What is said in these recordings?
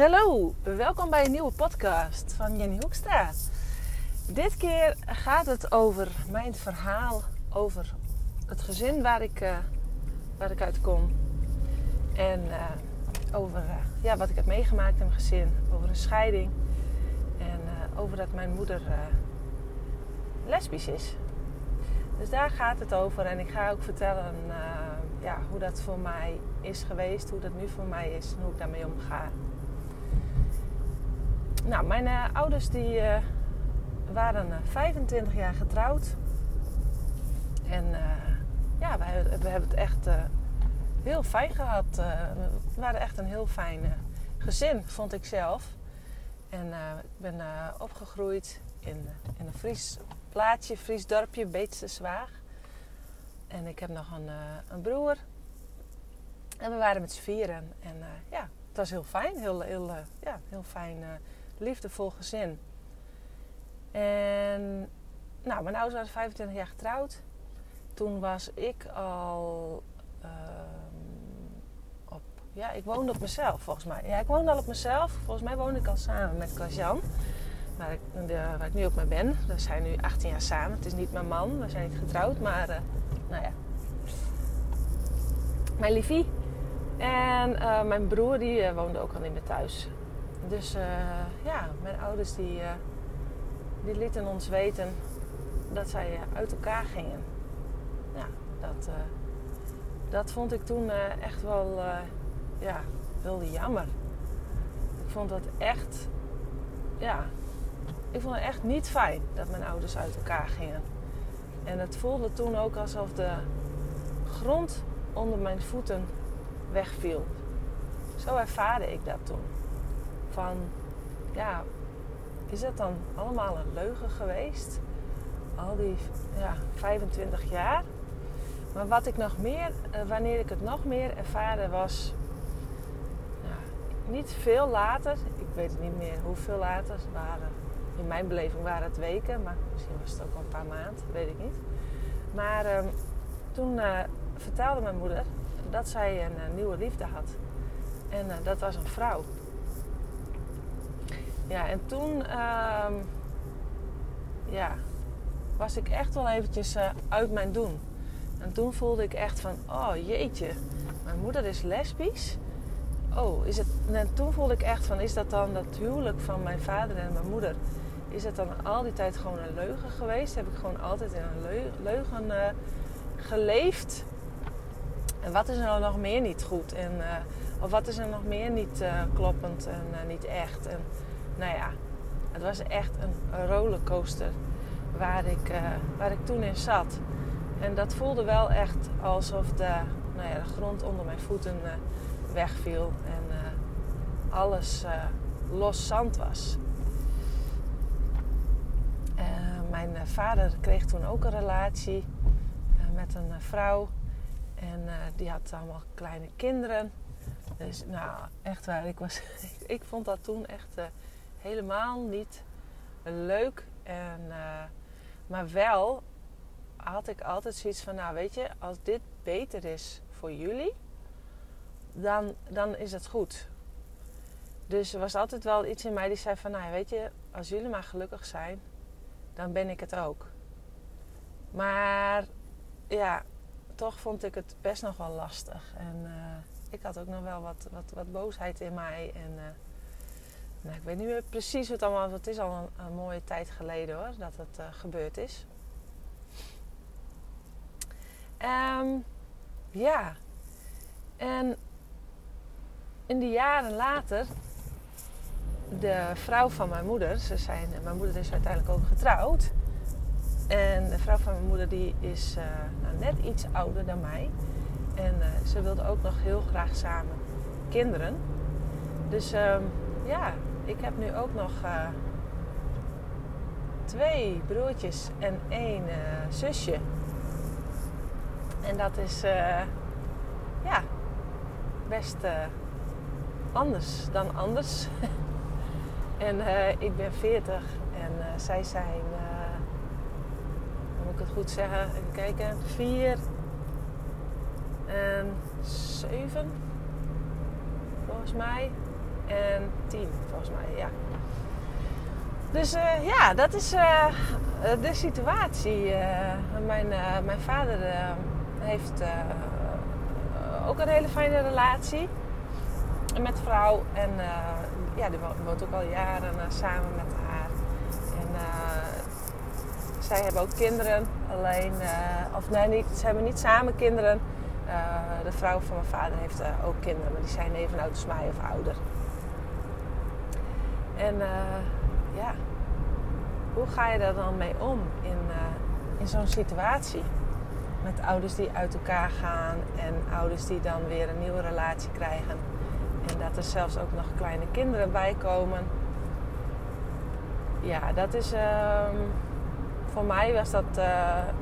Hallo, welkom bij een nieuwe podcast van Jenny Hoekstra. Dit keer gaat het over mijn verhaal over het gezin waar ik, uh, waar ik uit kom. En uh, over uh, ja, wat ik heb meegemaakt in mijn gezin, over een scheiding en over dat mijn moeder lesbisch is. Dus daar gaat het over en ik ga ook vertellen ja, hoe dat voor mij is geweest, hoe dat nu voor mij is en hoe ik daarmee omga. Nou, mijn uh, ouders die uh, waren uh, 25 jaar getrouwd. En ja, we, hebben het echt heel fijn gehad. we waren echt een heel fijn gezin, vond ik zelf. En ik ben opgegroeid in, in een Fries plaatsje, Fries dorpje, Beetse Zwaag. En ik heb nog een, een broer. En we waren met z'n. En ja, het was heel fijn. Heel, heel, ja, heel fijn liefdevol gezin. En nou, mijn ouders waren 25 jaar getrouwd. Toen was ik al uh, op, ja, ik woonde op mezelf volgens mij. Ja, ik woonde al op mezelf. Volgens mij woonde ik al samen met Klaas-Jan. Waar ik, waar ik nu ook mee ben. We zijn nu 18 jaar samen. Het is niet mijn man. We zijn niet getrouwd. Maar, uh, nou ja. Mijn liefie. En uh, mijn broer die uh, woonde ook al niet meer thuis. Dus uh, ja, mijn ouders die, uh, die lieten ons weten dat zij uh, uit elkaar gingen. Ja, dat, dat vond ik toen echt wel, ja, wel jammer. Ik vond dat echt, ja, ik vond het echt niet fijn dat mijn ouders uit elkaar gingen. En het voelde toen ook alsof de grond onder mijn voeten wegviel. Zo ervaarde ik dat toen van, ja, is het dan allemaal een leugen geweest? Al die ja, 25 jaar. Maar wat ik nog meer, eh, wanneer ik het nog meer ervaarde was, ja, niet veel later, ik weet niet meer hoeveel later, waren, in mijn beleving waren het weken, maar misschien was het ook al een paar maanden, weet ik niet. Maar uh, toen uh, vertelde mijn moeder dat zij een uh, nieuwe liefde had. En dat was een vrouw. Ja, en toen uh, ja, was ik echt wel eventjes uh, uit mijn doen. En toen voelde ik echt van, oh jeetje, mijn moeder is lesbisch. Oh, is het... En toen voelde ik echt van, is dat dan dat huwelijk van mijn vader en mijn moeder... Is het dan al die tijd gewoon een leugen geweest? Heb ik gewoon altijd in een leugen uh, geleefd? En wat is er nou nog meer niet goed? En, uh, of wat is er nog meer niet kloppend en niet echt? En, nou ja, het was echt een rollercoaster waar ik, uh, waar ik toen in zat. En dat voelde wel echt alsof de, nou ja, de grond onder mijn voeten uh, wegviel en uh, alles los zand was. mijn vader kreeg toen ook een relatie met een vrouw. En die had allemaal kleine kinderen. Dus nou, echt waar, ik, was, ik vond dat toen echt helemaal niet leuk. En, uh, maar wel had ik altijd zoiets van, nou weet je, als dit beter is voor jullie, dan, dan is het goed. Dus er was altijd wel iets in mij die zei van, nou weet je, als jullie maar gelukkig zijn, dan ben ik het ook. Maar ja, toch vond ik het best nog wel lastig. En uh, ik had ook nog wel wat, wat, wat boosheid in mij. En uh, nou, ik weet niet meer precies wat allemaal. Het is al een, mooie tijd geleden hoor, dat het uh, gebeurd is. Um, ja. En in de jaren later, de vrouw van mijn moeder, ze zijn, mijn moeder is uiteindelijk ook getrouwd. En de vrouw van mijn moeder die is uh, nou, net iets ouder dan mij. En uh, ze wilde ook nog heel graag samen kinderen. Dus um, ja, ik heb nu ook nog uh, twee broertjes en één uh, zusje. En dat is uh, ja, best anders dan anders. en ik ben 40 en zij zijn, hoe moet ik het goed zeggen? Even kijken, 4 en 7 volgens mij. En tien, volgens mij. Ja. Dus uh, ja, dat is uh, de situatie. Uh, mijn, mijn vader heeft ook een hele fijne relatie met vrouw. En ja, die woont ook al jaren samen met haar. En zij hebben ook kinderen. Alleen, of nee, niet, ze hebben niet samen kinderen. de vrouw van mijn vader heeft ook kinderen, maar die zijn even oud als mij of ouder. En ja, hoe ga je daar dan mee om in, uh, in zo'n situatie? Met ouders die uit elkaar gaan en ouders die dan weer een nieuwe relatie krijgen. En dat er zelfs ook nog kleine kinderen bij komen. Ja, dat is. Uh, voor mij was dat uh,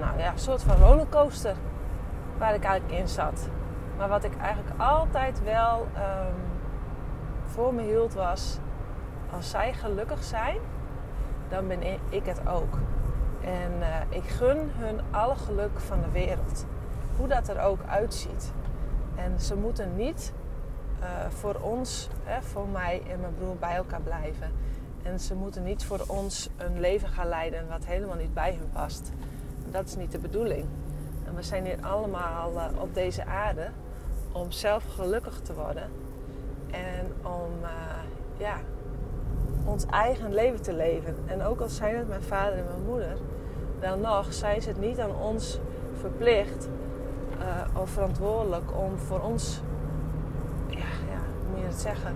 nou ja, een soort van rollercoaster waar ik eigenlijk in zat. Maar wat ik eigenlijk altijd wel um, voor me hield was: als zij gelukkig zijn, dan ben ik het ook. En uh, ik gun hun alle geluk van de wereld. Hoe dat er ook uitziet. En ze moeten niet uh, voor ons, hè, voor mij en mijn broer, bij elkaar blijven. En ze moeten niet voor ons een leven gaan leiden wat helemaal niet bij hun past. Dat is niet de bedoeling. En we zijn hier allemaal uh, op deze aarde om zelf gelukkig te worden. En om ja, ons eigen leven te leven. En ook al zijn het mijn vader en mijn moeder, dan nog zijn ze het niet aan ons verplicht uh, of verantwoordelijk om voor ons, ja, ja, hoe moet je het zeggen?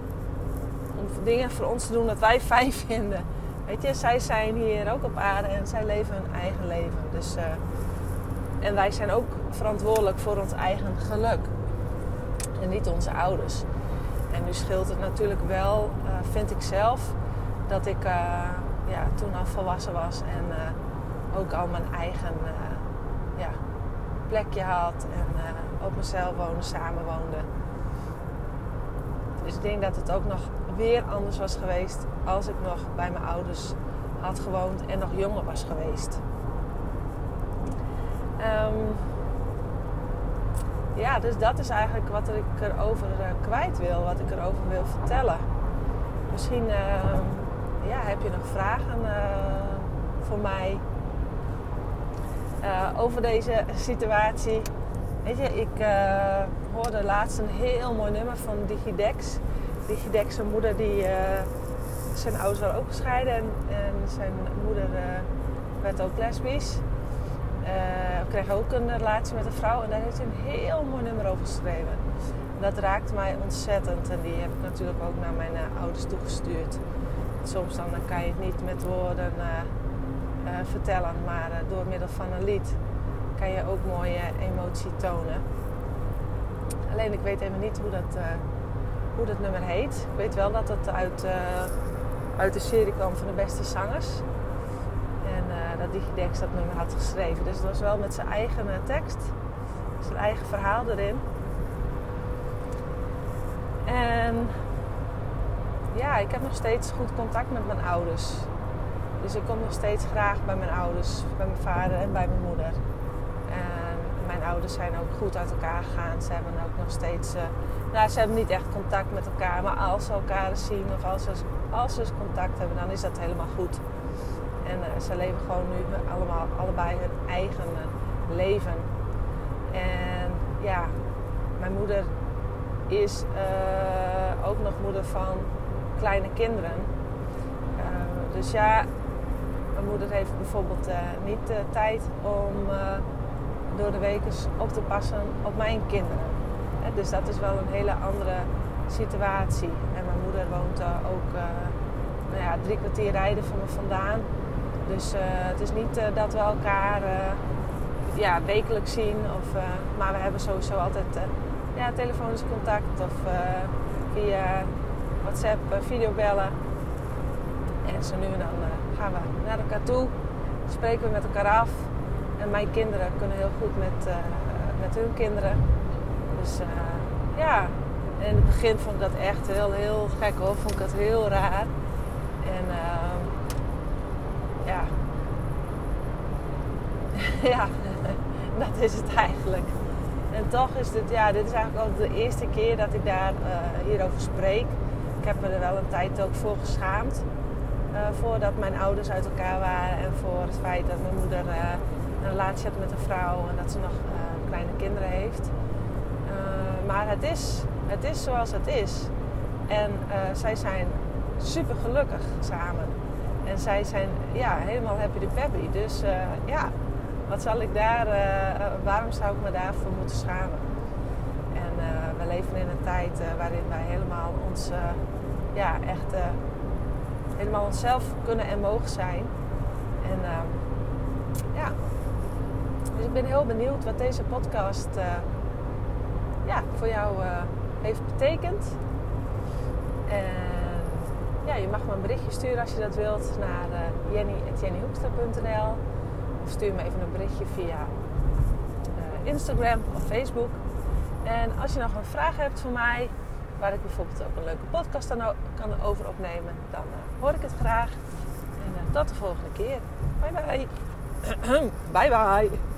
Om dingen voor ons te doen dat wij fijn vinden. Weet je, zij zijn hier ook op aarde en zij leven hun eigen leven. Dus, uh, en wij zijn ook verantwoordelijk voor ons eigen geluk. En niet onze ouders. En nu scheelt het natuurlijk wel, uh, vind ik zelf, dat ik uh, ja, toen al volwassen was en uh, ook al mijn eigen uh, ja, plekje had en op mezelf woonde, samen woonde. Dus ik denk dat het ook nog weer anders was geweest als ik nog bij mijn ouders had gewoond en nog jonger was geweest. Um, ja, dus dat is eigenlijk wat ik erover kwijt wil, wat ik erover wil vertellen. Misschien ehm, ja, heb je nog vragen uh, voor mij uh, over deze situatie? Weet je, ik uh, hoorde laatst een heel mooi nummer van Digidex. Digidex, zijn moeder, die, zijn ouders waren ook gescheiden en, en zijn moeder werd ook lesbisch. kreeg ook een relatie met een vrouw en daar heeft hij een heel mooi nummer over geschreven. Dat raakt mij ontzettend en die heb ik natuurlijk ook naar mijn ouders toegestuurd soms dan, kan je het niet met woorden uh, uh, vertellen, maar uh, door middel van een lied kan je ook mooie emotie tonen. Alleen ik weet even niet hoe dat, hoe dat nummer heet. Ik weet wel dat het uit, uit de serie kwam van de beste zangers. En dat Digidex dat nummer had geschreven. Dus het was wel met zijn eigen tekst, zijn eigen verhaal erin. En ja, ik heb nog steeds goed contact met mijn ouders. Dus ik kom nog steeds graag bij mijn ouders, bij mijn vader en bij mijn moeder. En mijn ouders zijn ook goed uit elkaar gegaan. Ze hebben ook nog steeds. Uh, nou, ze hebben niet echt contact met elkaar, maar als ze elkaar zien of als ze, als ze contact hebben, dan is dat helemaal goed. En uh, ze leven gewoon nu allemaal, allebei hun eigen uh, leven. En ja, mijn moeder is ook nog moeder van kleine kinderen. Uh, dus ja, mijn moeder heeft bijvoorbeeld uh, niet de tijd om uh, door de weken op te passen op mijn kinderen. dus dat is wel een hele andere situatie. En mijn moeder woont ook nou ja, drie kwartier rijden van me vandaan. Dus het is niet dat we elkaar ja, wekelijks zien. Of, maar we hebben sowieso altijd ja, telefonisch contact of via WhatsApp, eh, videobellen. En zo nu en dan eh, gaan we naar elkaar toe, spreken we met elkaar af. En mijn kinderen kunnen heel goed met, uh, met hun kinderen. Dus ja, in het begin vond ik dat echt heel, heel gek hoor. Vond ik dat heel raar. En uh, ja. ja, dat is het eigenlijk. En toch is dit, ja, dit is eigenlijk al de eerste keer dat ik daar hierover spreek. Ik heb me er wel een tijd ook voor geschaamd. Uh, voordat mijn ouders uit elkaar waren en voor het feit dat mijn moeder uh, een relatie had met een vrouw en dat ze nog uh, kleine kinderen heeft. maar het is, het is zoals het is. En zij zijn super gelukkig samen. En zij zijn ja, helemaal happy de peppy. Dus ja, wat zal ik daar, waarom zou ik me daarvoor moeten schamen? En we leven in een tijd waarin wij helemaal ons, ja, echt helemaal onszelf kunnen en mogen zijn. En uh, ja, dus ik ben heel benieuwd wat deze podcast ja, voor jou heeft betekend. En ja, je mag me een berichtje sturen als je dat wilt naar uh, jenny.jennyhoekstra.nl of stuur me even een berichtje via Instagram of Facebook. En als je nog een vraag hebt voor mij, waar ik bijvoorbeeld ook een leuke podcast dan kan over opnemen, dan uh, hoor ik het graag. En uh, tot de volgende keer. Bye bye. bye bye.